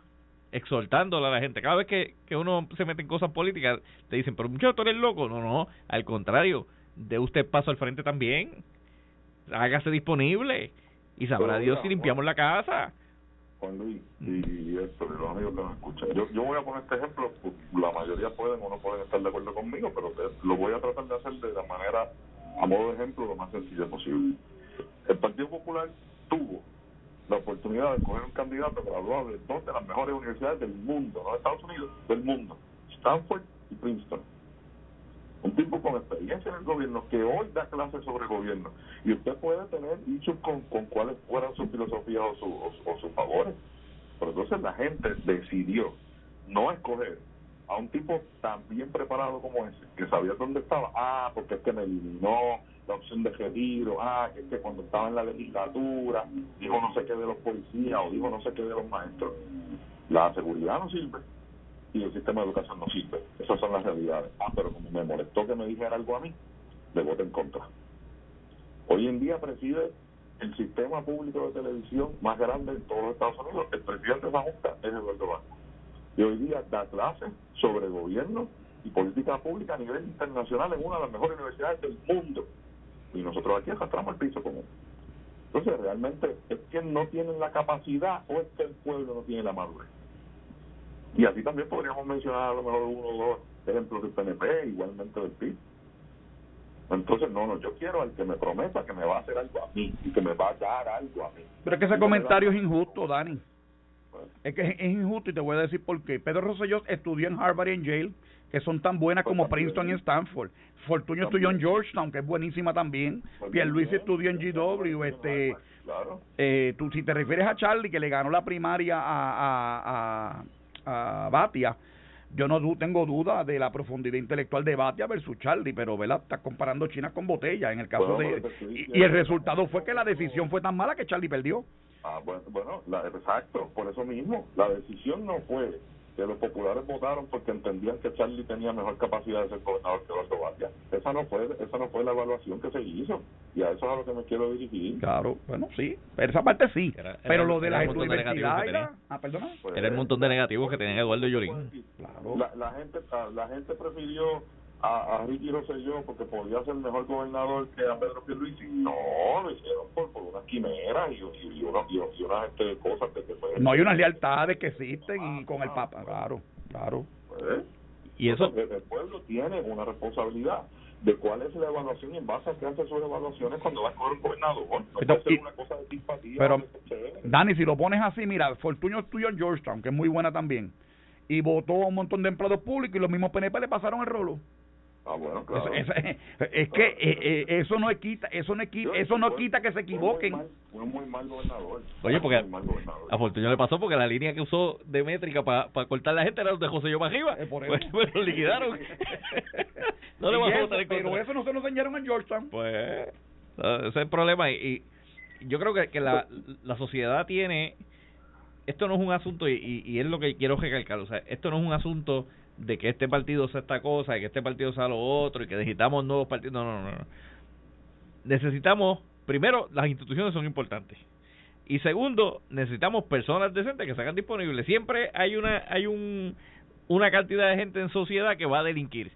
Speaker 3: exhortándole a la gente. Cada vez que, que uno se mete en cosas políticas, te dicen, pero muchachos, tú eres loco. No, no, al contrario, de usted paso al frente también. Hágase disponible y sabrá Dios si limpiamos la casa.
Speaker 4: Juan Luis, y, esto, los amigos que nos escuchan. Yo, yo voy a poner este ejemplo, la mayoría pueden o no pueden estar de acuerdo conmigo, pero lo voy a tratar de hacer de la manera a modo de ejemplo, lo más sencillo posible. El Partido Popular tuvo la oportunidad de coger un candidato graduado de dos de las mejores universidades del mundo, no de Estados Unidos, del mundo, Stanford y Princeton. Un tipo con experiencia en el gobierno que hoy da clases sobre gobierno. Y usted puede tener dicho con, con cuáles fueran sus filosofías o, su, o sus favores. Pero entonces la gente decidió no escoger a un tipo tan bien preparado como ese, que sabía dónde estaba, ah, porque es que me eliminó la opción de retiro, ah, que es que cuando estaba en la legislatura dijo no sé qué de los policías o dijo no sé qué de los maestros. La seguridad no sirve y el sistema de educación no sirve. Esas son las realidades. Ah, pero como me molestó que me dijera algo a mí, le voto en contra. hoy en día preside el sistema público de televisión más grande en todos los Estados Unidos. El presidente de esa junta es Eduardo Banco. Y hoy día da clases sobre gobierno y política pública a nivel internacional en una de las mejores universidades del mundo. Y nosotros aquí arrastramos el piso común. Entonces, realmente, ¿es que no tienen la capacidad o es que el pueblo no tiene la madurez? Y así también podríamos mencionar a lo mejor uno o dos ejemplos del PNP, igualmente del PIB. Entonces, no, no, yo quiero al que me prometa que me va a hacer algo a mí y que me va a dar algo a mí.
Speaker 2: Pero es que ese comentario es injusto, Dani. Es que es, injusto y te voy a decir por qué. Pedro Rosselló estudió en Harvard y en Yale, que son tan buenas pues como Princeton y Stanford. Fortunio estudió en Georgetown, que es buenísima también. Pues Luis estudió en GW. Este, claro. eh, tú, si te refieres a Charlie, que le ganó la primaria a, a, a, a Batia, yo no tengo duda de la profundidad intelectual de Batia versus Charlie, pero ¿verdad? estás comparando China con botella en el caso de... Y, el resultado fue que la decisión fue tan mala que Charlie perdió.
Speaker 4: Ah, bueno, bueno exacto, por eso mismo, la decisión no fue que los populares votaron porque entendían que Charlie tenía mejor capacidad de ser gobernador que Eduardo Batia. Esa no fue esa no fue la evaluación que se hizo y a eso es a lo que me quiero dirigir.
Speaker 2: Claro, bueno, sí, pero esa parte sí, pero lo de la
Speaker 3: universidad era, ah, perdona. Pues, era el montón de negativos que tenía Eduardo Yolín.
Speaker 4: Claro. La, la gente la gente prefirió a, a Ricky Rosselló porque podía ser mejor gobernador que a Pedro Pierluisi. No, lo hicieron por, por unas quimeras y, y, y, una, y, unas este, cosas que, que
Speaker 2: No hay unas lealtades que existen y con el Papa, claro, claro.
Speaker 4: Pues, y eso el, pueblo tiene una responsabilidad de cuál es la evaluación y en base a qué hace sus evaluaciones cuando va a escoger gobernador. No puede ser una cosa de simpatía.
Speaker 2: Pero, Dani, si lo pones así, mira, Fortunio estudió en Georgetown, que es muy buena también, y votó a un montón de empleados públicos y los mismos PNP le pasaron el rolo.
Speaker 4: Ah, bueno, claro.
Speaker 2: Es, es, que eh, eh, eso no quita, eso no quita, eso no quita que se equivoquen.
Speaker 4: Fue muy mal gobernador.
Speaker 3: Oye, porque a Fortunio le pasó porque la línea que usó de métrica para cortar la gente era de José Yo arriba. Eh, pues, pues, lo liquidaron. <laughs> <laughs>
Speaker 2: no le vamos a Pero eso no se lo enseñaron en Georgetown.
Speaker 3: Pues ese es el problema y, yo creo que, que la, la sociedad tiene esto no es un asunto y, y, es lo que quiero recalcar, o sea, esto no es un asunto de que este partido sea esta cosa, y que este partido sea lo otro, y que necesitamos nuevos partidos. No, no, no. Necesitamos, primero, las instituciones son importantes. Y segundo, necesitamos personas decentes que se hagan disponibles. Siempre hay una hay un una cantidad de gente en sociedad que va a delinquir.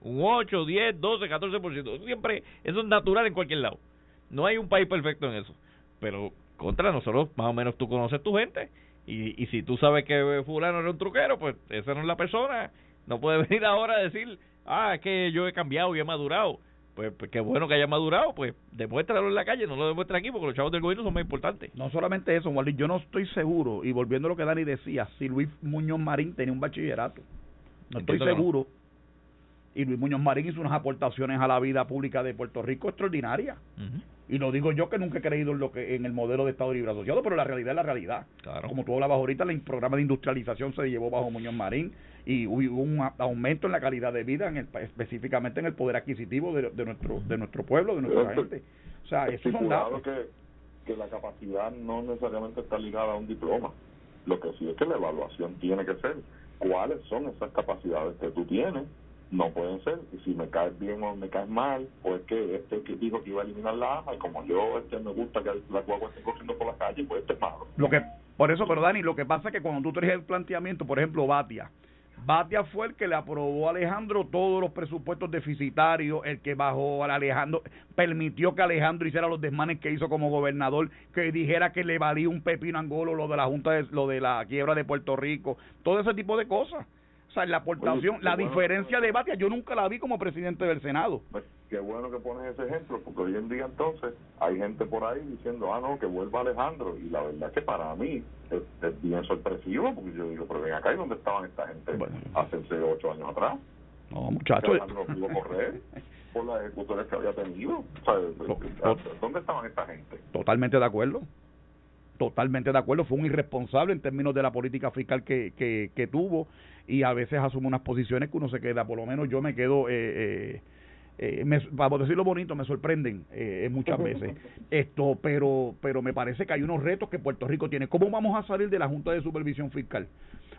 Speaker 3: Un 8, 10, 12, 14%. Siempre eso es natural en cualquier lado. No hay un país perfecto en eso. Pero contra nosotros, más o menos tú conoces tu gente y, y si tú sabes que fulano era un truquero, pues esa no es la persona. No puede <laughs> venir ahora a decir, ah, es que yo he cambiado y he madurado. Pues, pues, qué bueno que haya madurado, pues demuéstralo en la calle, no lo demuestra aquí porque los chavos del gobierno son más importantes.
Speaker 2: No solamente eso, Wally, yo no estoy seguro, y volviendo a lo que Dani decía, si Luis Muñoz Marín tenía un bachillerato. No estoy seguro. Y Luis Muñoz Marín hizo unas aportaciones a la vida pública de Puerto Rico extraordinarias. Y lo digo yo que nunca he creído en lo que en el modelo de Estado Libre Asociado, pero la realidad es la realidad. Como tú hablabas ahorita, el programa de industrialización se llevó bajo Muñoz Marín y hubo un aumento en la calidad de vida, en el, específicamente en el poder adquisitivo de, nuestro de nuestro pueblo, de nuestra gente. O sea, eso son datos.
Speaker 4: Que, que la capacidad no necesariamente está ligada a un diploma. Lo que sí es que la evaluación tiene que ser cuáles son esas capacidades que tú tienes no pueden ser. Y si me caes bien o me caes mal, o es que este que dijo que iba a eliminar la AMA, y como yo este me gusta que la guagua esté corriendo por la calle, pues este es malo.
Speaker 2: Lo que, por eso, pero Dani, lo que pasa es que cuando tú traes el planteamiento, por ejemplo, Batia, Batia fue el que le aprobó a Alejandro todos los presupuestos deficitarios, el que bajó a Alejandro, permitió que Alejandro hiciera los desmanes que hizo como gobernador, que dijera que le valía un pepino angolo lo de la Junta de, lo de la quiebra de Puerto Rico, todo ese tipo de cosas. O sea, la aportación, la diferencia de Batia, yo nunca la vi como presidente del Senado.
Speaker 4: Pues, qué bueno que pones ese ejemplo, porque hoy en día entonces hay gente por ahí diciendo, ah, no, que vuelva Alejandro. Y la verdad es que para mí es, bien sorpresivo, porque yo digo, pero ven acá, ¿y dónde estaban esta gente hace ocho años atrás?
Speaker 2: No, muchachos.
Speaker 4: Alejandro pudo correr por las ejecutores que había tenido. ¿Dónde estaban esta gente?
Speaker 2: Totalmente de acuerdo totalmente de acuerdo, fue un irresponsable en términos de la política fiscal que, que, que tuvo y a veces asume unas posiciones que uno se queda, por lo menos yo me quedo eh, eh, eh, me, vamos a decirlo bonito, me sorprenden eh, muchas veces. <laughs> Esto, pero, pero me parece que hay unos retos que Puerto Rico tiene. ¿Cómo vamos a salir de la Junta de Supervisión Fiscal?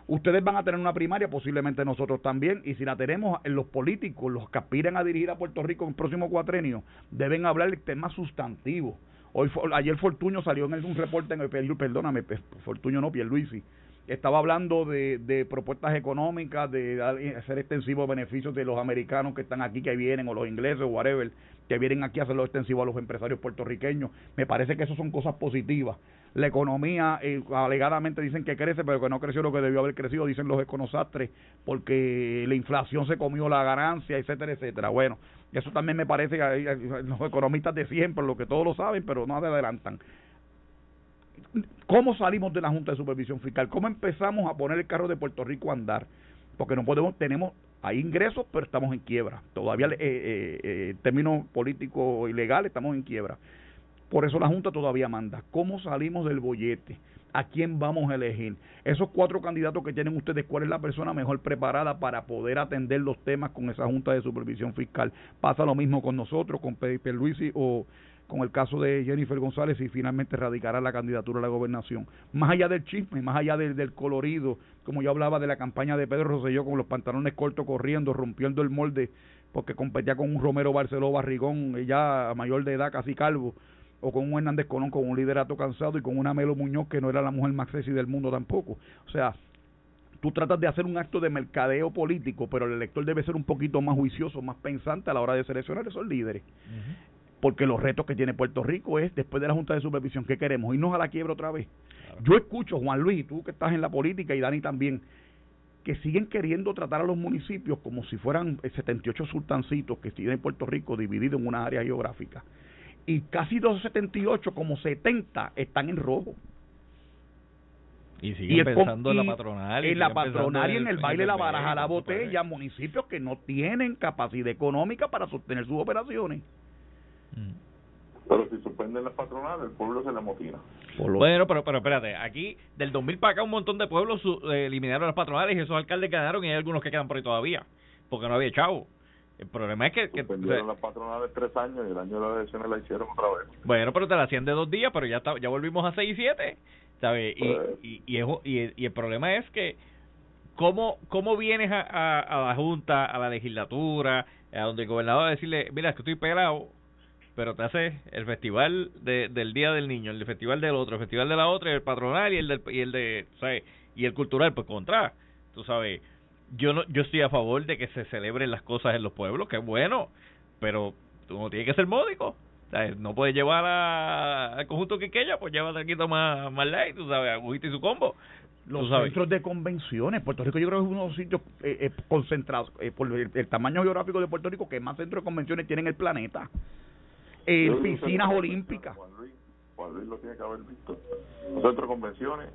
Speaker 2: Ustedes van a tener una primaria, posiblemente nosotros también, y si la tenemos, los políticos, los que aspiran a dirigir a Puerto Rico en el próximo cuatrenio, deben hablar de temas sustantivos. Hoy, ayer Fortuño salió en un reporte en el, perdóname, Fortuño no, Pierluisi, estaba hablando de, de propuestas económicas, de hacer extensivos beneficios de los americanos que están aquí, que vienen, o los ingleses, o whatever, que vienen aquí a hacerlo extensivo a los empresarios puertorriqueños. Me parece que eso son cosas positivas. La economía, eh, alegadamente dicen que crece, pero que no creció lo que debió haber crecido, dicen los econosastres, porque la inflación se comió la ganancia, etcétera, etcétera. Bueno, eso también me parece los economistas de siempre, lo que todos lo saben, pero no adelantan. ¿Cómo salimos de la Junta de Supervisión Fiscal? ¿Cómo empezamos a poner el carro de Puerto Rico a andar? Porque no podemos, tenemos, hay ingresos, pero estamos en quiebra. Todavía, eh, eh, eh, en términos políticos y legales, estamos en quiebra. Por eso la Junta todavía manda. ¿Cómo salimos del bollete? ¿A quién vamos a elegir? Esos cuatro candidatos que tienen ustedes, ¿cuál es la persona mejor preparada para poder atender los temas con esa Junta de Supervisión Fiscal? Pasa lo mismo con nosotros, con Pedro Luisi o con el caso de Jennifer González y finalmente radicará la candidatura a la gobernación. Más allá del chisme, más allá del, colorido, como yo hablaba de la campaña de Pedro Rosselló con los pantalones cortos corriendo, rompiendo el molde, porque competía con un Romero Barceló Barrigón, ya mayor de edad, casi calvo, o con un Hernández Colón con un liderato cansado y con una Melo Muñoz que no era la mujer más sexy del mundo tampoco. O sea, tú tratas de hacer un acto de mercadeo político, pero el elector debe ser un poquito más juicioso, más pensante a la hora de seleccionar esos líderes porque los retos que tiene Puerto Rico es, después de la Junta de Supervisión, ¿qué queremos? ¿Irnos a la quiebra otra vez? Yo escucho, Juan Luis, tú que estás en la política y Dani también, que siguen queriendo tratar a los municipios como si fueran 78 sultancitos que siguen en Puerto Rico divididos en una área geográfica. Y casi 278, como 70, están en rojo.
Speaker 3: Y siguen pensando en la patronal.
Speaker 2: En la patronal y en el baile de la baraja la botella, municipios que no tienen capacidad económica para sostener sus operaciones.
Speaker 4: Mm. Pero si suspenden las patronales, el pueblo se le motina.
Speaker 3: Bueno, pero, pero espérate, aquí del 2000 para acá un montón de pueblos eh, eliminaron las patronales y esos alcaldes ganaron y hay algunos que quedan por ahí todavía, porque no había chavo. El problema es que... que
Speaker 4: Suspendieron las patronales tres años y el año de las elecciones la hicieron otra vez.
Speaker 3: Bueno, pero te la hacían de dos días, pero ya está, ya volvimos a seis y siete, ¿sabes? Y, pues. y, y, y, el problema es que ¿cómo, cómo vienes a, a, a la Junta, a la legislatura, a donde el gobernador a decirle, mira, es que estoy pelado, pero te hace el festival de, del Día del Niño, el festival del otro, el festival de la otra, el patronal y el del, y el de, ¿sabes? Y el cultural, pues contra, tú sabes, yo no, yo estoy a favor de que se celebren las cosas en los pueblos, que es bueno, pero tú no tienes que ser módico, ¿sabes? No puedes llevar al conjunto quiqueya, pues llévate aquí más, más light, tú sabes, agujita y su combo.
Speaker 2: Los centros de convenciones, Puerto Rico yo creo que es uno de los sitios eh, eh concentrados, eh, por el, el, tamaño geográfico de Puerto Rico, que más centros de convenciones tiene en el planeta en piscinas olímpicas.
Speaker 4: Juan Luis, Juan Luis lo tiene que haber visto. Un centro de convenciones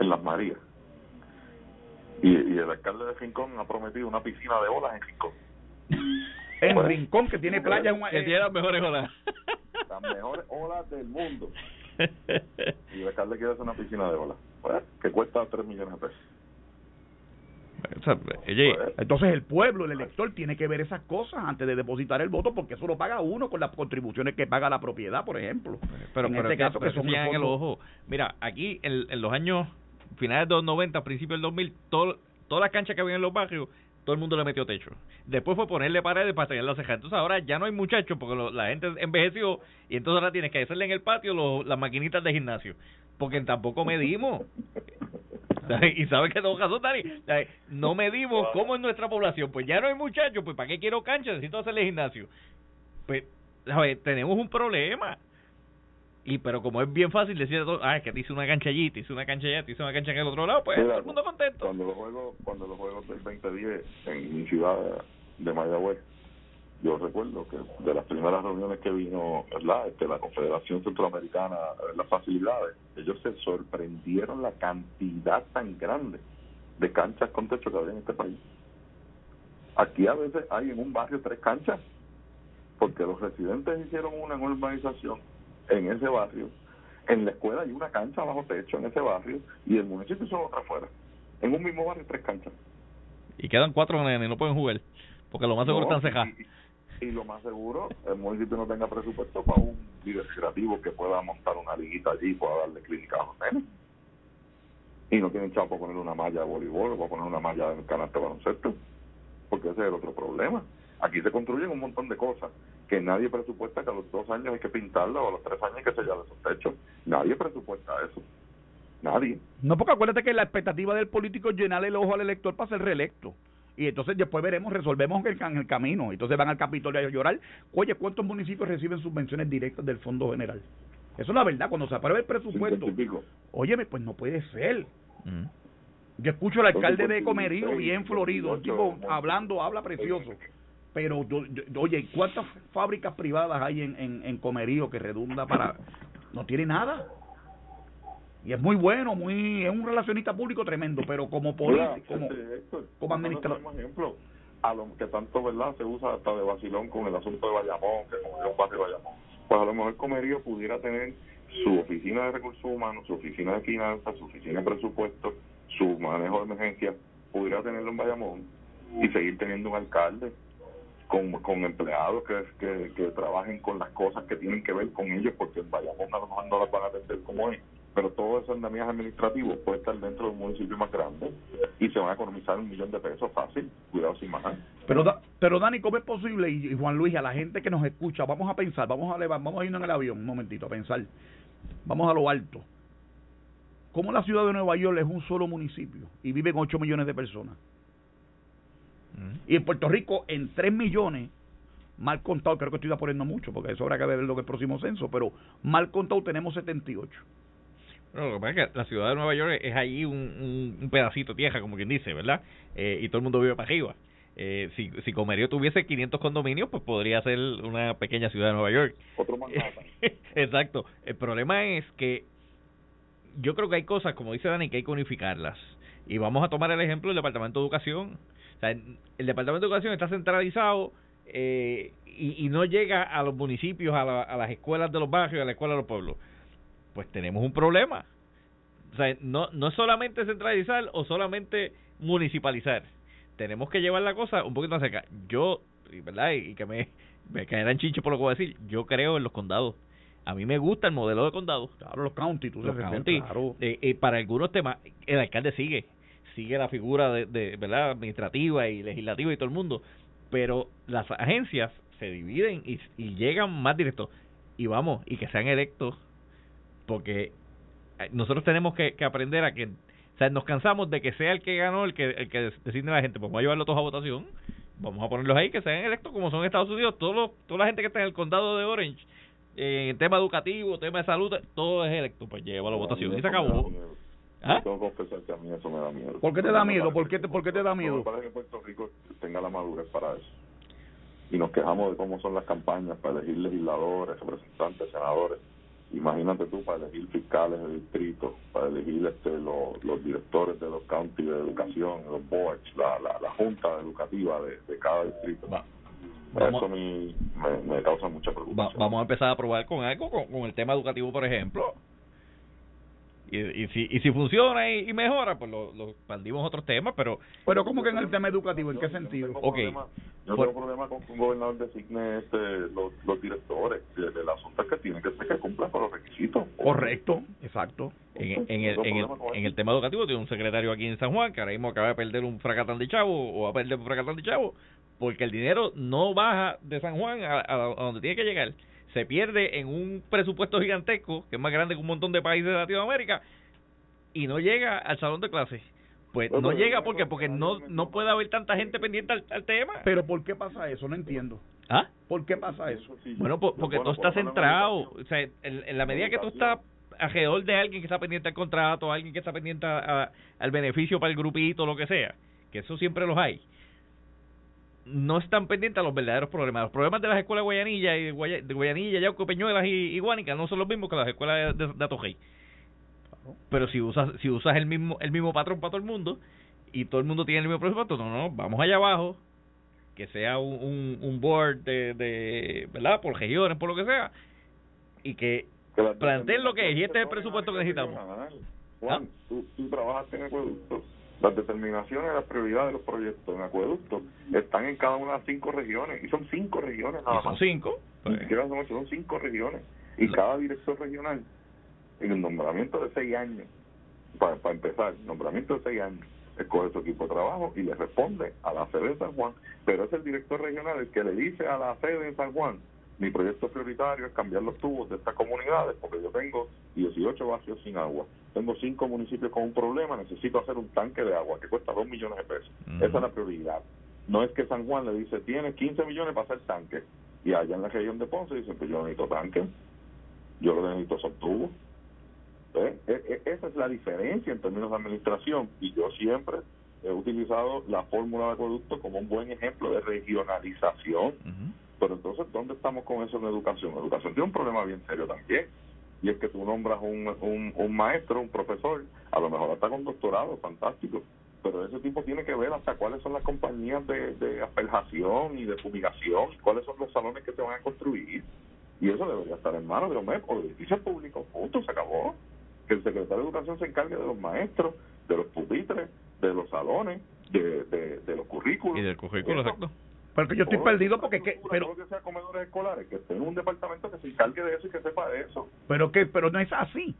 Speaker 4: en Las Marías. Y, y el alcalde de Rincón ha prometido una piscina de olas en Rincón.
Speaker 2: En pues, Rincón, que tiene playa.
Speaker 3: Que tiene las mejores olas. <laughs>
Speaker 4: Las mejores olas del mundo. <laughs> Y el alcalde quiere hacer una piscina de olas. Pues, que cuesta 3 millones de pesos.
Speaker 2: Entonces el pueblo, el elector, tiene que ver esas cosas antes de depositar el voto, porque eso lo paga uno con las contribuciones que paga la propiedad, por ejemplo.
Speaker 3: Pero en este caso, que son en el ojo. Mira, aquí en, los años finales de los 90, principios del 2000, todo, todas las canchas que había en los barrios, todo el mundo le metió techo. Después fue ponerle paredes para tener las cejas. Entonces ahora ya no hay muchachos porque la gente envejeció y entonces ahora tienes que hacerle en el patio las maquinitas de gimnasio. Porque tampoco medimos. <laughs> y sabes que todo caso, Dani, no medimos cómo es nuestra población. Pues ya no hay muchachos, pues ¿para qué quiero cancha? Necesito hacerle gimnasio. Pues, ¿sabes? Tenemos un problema. Y pero como es bien fácil decir a ah, es que te hice una cancha allí, te hice una cancha allá, te hice una cancha en el otro lado, pues todo el mundo contento.
Speaker 4: Cuando los juegos, cuando los juegos del 2010 en mi ciudad de Mayagüez, yo recuerdo que de las primeras reuniones que vino ¿verdad? Este, la Confederación Centroamericana de las facilidades, ellos se sorprendieron la cantidad tan grande de canchas con techo que había en este país. Aquí a veces hay en un barrio tres canchas, porque los residentes hicieron una urbanización en ese barrio, en la escuela hay una cancha bajo techo en ese barrio y el municipio hizo otra afuera. En un mismo barrio tres canchas.
Speaker 3: Y quedan cuatro nenes, no pueden jugar, porque lo más seguro están cejados
Speaker 4: y lo más seguro, el municipio no tenga presupuesto para un líder creativo que pueda montar una liguita allí y pueda darle clínica a los nenes. Y no tienen chavo para poner una malla de voleibol o para poner una malla de canasta de baloncesto, porque ese es el otro problema. Aquí se construyen un montón de cosas que nadie presupuesta que a los dos años hay que pintarla o a los tres años hay que sellar esos techos. Nadie presupuesta eso. Nadie.
Speaker 2: No, porque acuérdate que la expectativa del político es llenar el ojo al elector para ser reelecto. Y entonces después veremos, resolvemos el, en el camino. Entonces van al Capitolio a llorar. Oye, ¿cuántos municipios reciben subvenciones directas del Fondo General? Eso es la verdad. Cuando se apruebe el presupuesto, óyeme, pues no puede ser. Mm. Yo escucho al alcalde de Comerío, bien florido, el tipo hablando, habla precioso. Pero, oye, ¿cuántas fábricas privadas hay en, en, en Comerío que redunda para... No tiene nada y es muy bueno, muy es un relacionista público tremendo, pero como político, como, como administrador.
Speaker 4: ejemplo, a lo que tanto verdad se usa hasta de vacilón con el asunto de Bayamón, que como un barrio Bayamón. Pues a lo mejor Comerío pudiera tener su oficina de recursos humanos, su oficina de finanzas, su oficina de presupuesto, su manejo de emergencias, pudiera tenerlo en Bayamón y seguir teniendo un alcalde con, con empleados que, que, trabajen con las cosas que tienen que ver con ellos, porque en Bayamón a lo mejor no las van a atender como es pero todo ese andamiaje administrativo puede estar dentro de un municipio más grande y se van a economizar un millón de pesos fácil, cuidado sin más.
Speaker 2: Pero, pero Dani, ¿cómo es posible? Y, Juan Luis, a la gente que nos escucha, vamos a pensar, vamos a elevar, vamos a irnos en el avión un momentito a pensar, vamos a lo alto. ¿Cómo la ciudad de Nueva York es un solo municipio y viven 8 millones de personas? Y en Puerto Rico, en 3 millones, mal contado, creo que estoy poniendo mucho, porque eso habrá que ver lo que es el próximo censo, pero mal contado tenemos 78
Speaker 3: lo que pasa es que la ciudad de Nueva York es ahí un, un, pedacito tierra, como quien dice, ¿verdad? Eh, y todo el mundo vive para arriba. Eh, si, si Comerío tuviese 500 condominios, pues podría ser una pequeña ciudad de Nueva York.
Speaker 4: Otro <laughs>
Speaker 3: Exacto. El problema es que yo creo que hay cosas, como dice Dani, que hay que unificarlas. Y vamos a tomar el ejemplo del Departamento de Educación. Sea, el Departamento de Educación está centralizado eh, y, y, no llega a los municipios, a, a las escuelas de los barrios, a las escuelas de los pueblos pues tenemos un problema. O sea, no, no es solamente centralizar o solamente municipalizar. Tenemos que llevar la cosa un poquito más cerca. Yo, ¿verdad? Y que me, me caerán chicho por lo que voy a decir. Yo creo en los condados. A mí me gusta el modelo de condado.
Speaker 2: Claro, los county, tú
Speaker 3: los county. Claro. Eh, eh, para algunos temas, el alcalde sigue. Sigue la figura de, de, ¿verdad? administrativa y legislativa y todo el mundo. Pero las agencias se dividen y, y llegan más directos. Y vamos, y que sean electos porque eh, nosotros tenemos que, aprender a que o sea, nos cansamos de que sea el que ganó el que el que decide la gente, pues vamos a llevarlo todos a votación, vamos a ponerlos ahí que sean electos como son en Estados Unidos, todos toda la gente que está en el condado de Orange, eh, en tema educativo, tema de salud, todo es electo, pues lleva a votación y se acabó.
Speaker 4: ¿Ah? Tengo que confesar que a mí eso me da miedo.
Speaker 2: ¿Por qué te da miedo? ¿Por qué te, por qué te da miedo?
Speaker 4: para que Puerto Rico tenga la madurez para eso. Y nos quejamos de cómo son las campañas para elegir legisladores, representantes, senadores imagínate tú para elegir fiscales de distrito, para elegir este, los, directores de los counties de educación, los boards, la, la, junta educativa de, cada distrito. Eso me, me, causa mucha preocupación.
Speaker 3: vamos a empezar a probar con algo, con el tema educativo, por ejemplo y, si, y si funciona y, mejora, pues lo, lo expandimos otros temas, pero...
Speaker 2: Pero ¿cómo que en el tema educativo? ¿En qué sentido?
Speaker 4: Yo okay. Problema, yo tengo problema con que un gobernador designe este, los, los directores. El asunto es que tiene que ser que cumplan con los requisitos.
Speaker 2: Correcto, exacto.
Speaker 3: En, en, el, en, el, en el tema educativo tiene un secretario aquí en San Juan que ahora mismo acaba de perder un fracatán de chavo o va a perder un fracatán de chavo porque el dinero no baja de San Juan a, a donde tiene que llegar se pierde en un presupuesto gigantesco, que es más grande que un montón de países de Latinoamérica, y no llega al salón de clases. Pues no llega porque porque no no puede haber tanta gente pendiente al, tema.
Speaker 2: Pero ¿por qué pasa eso? No entiendo.
Speaker 3: ¿Ah?
Speaker 2: ¿Por qué pasa eso?
Speaker 3: Bueno, porque tú estás centrado. O sea, en, la medida que tú estás alrededor de alguien que está pendiente al contrato, alguien que está pendiente al beneficio para el grupito, lo que sea, que eso siempre los hay no están pendientes a los verdaderos problemas. Los problemas de las escuelas de Guayanilla, y de Guayanilla, Yauco, Peñuelas y, y Guánica no son los mismos que las escuelas de, de, Pero si usas si usas el mismo el mismo patrón para todo el mundo y todo el mundo tiene el mismo presupuesto, no, no, vamos allá abajo, que sea un, un, board de, de, ¿verdad? Por regiones, por lo que sea, y que planteen lo que es, y este es el presupuesto que necesitamos.
Speaker 4: Juan, ¿Ah? tú, tú trabajaste en acueductos Las determinaciones de las prioridades de los proyectos en acueducto están en cada una de las cinco regiones, y son cinco regiones nada
Speaker 3: son
Speaker 4: más.
Speaker 3: cinco. Pues,
Speaker 4: son son cinco regiones. Y cada director regional, en el nombramiento de seis años, para, para empezar, nombramiento de seis años, escoge su equipo de trabajo y le responde a la sede de San Juan, pero es el director regional el que le dice a la sede de San Juan, mi proyecto prioritario es cambiar los tubos de estas comunidades porque yo tengo 18 vacíos sin agua, tengo cinco municipios con un problema, necesito hacer un tanque de agua que cuesta 2 millones de pesos. Esa es la prioridad. No es que San Juan le dice, tiene 15 millones para hacer tanque. Y allá en la región de Ponce dicen, pues yo necesito tanque, yo lo que necesito son tubos. E- e- Esa es la diferencia en términos de administración. Y yo siempre he utilizado la fórmula de acueducto como un buen ejemplo de regionalización. Pero entonces, ¿dónde estamos con eso en educación? Educación tiene un problema bien serio también. Y es que tú nombras un, un, un maestro, un profesor, a lo mejor hasta con doctorado, fantástico. Pero ese tipo tiene que ver hasta cuáles son las compañías de, de asperjación y de fumigación, cuáles son los salones que se van a construir. Y eso debería estar en manos de los MEP o de edificios públicos. Punto, se acabó. Que el secretario de Educación se encargue de los maestros, de los pupitres, de los salones, de, de, de los currículos.
Speaker 3: Y del currículo, exacto.
Speaker 2: Pero que yo estoy
Speaker 4: Todo,
Speaker 2: perdido porque que, pero
Speaker 4: que sea comedores escolares, que en un departamento que se encargue de eso y que sepa de eso.
Speaker 2: pero que pero no es así.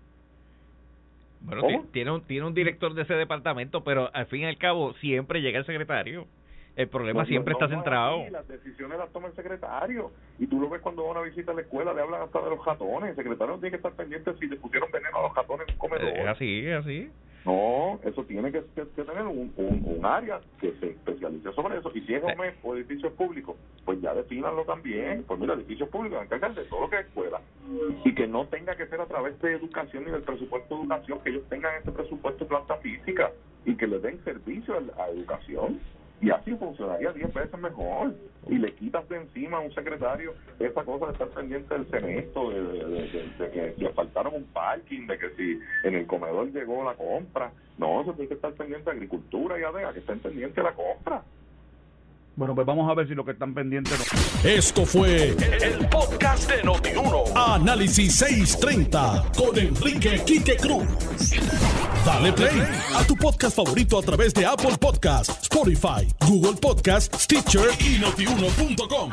Speaker 3: Bueno, tiene un, tiene un director de ese departamento, pero al fin y al cabo siempre llega el secretario. El problema
Speaker 4: No,
Speaker 3: siempre
Speaker 4: no,
Speaker 3: está
Speaker 4: no,
Speaker 3: centrado.
Speaker 4: Las decisiones las toma el secretario. Y tú lo ves cuando va a una visita a la escuela, le hablan hasta de los ratones. El secretario no tiene que estar pendiente si le pusieron veneno a los ratones en un comedor.
Speaker 3: Es así, es así.
Speaker 4: No, eso tiene que, que- que tener un, un, un área que se especialice sobre eso. Y si es OMEP o edificios públicos, pues ya defínanlo también. Pues mira, edificios públicos se encargan de todo lo que es escuela. Y que no tenga que ser a través de educación ni del presupuesto de educación, que ellos tengan ese presupuesto de planta física y que le den servicio a, a educación. Y así funcionaría 10 veces mejor. Y le quitas de encima a un secretario esa cosa de estar pendiente del semestre, de, de, de- que le faltaron un parking, de que si en el comedor llegó la compra. No, eso tiene que estar pendiente de agricultura y ADEA, que estén pendientes de la compra.
Speaker 2: Bueno, pues vamos a ver si lo que están pendientes no.
Speaker 1: Esto fue el podcast de Notiuno. Análisis 630 con Enrique Quique Cruz. Dale play a tu podcast favorito a través de Apple Podcasts, Spotify, Google Podcasts, Stitcher y notiuno.com.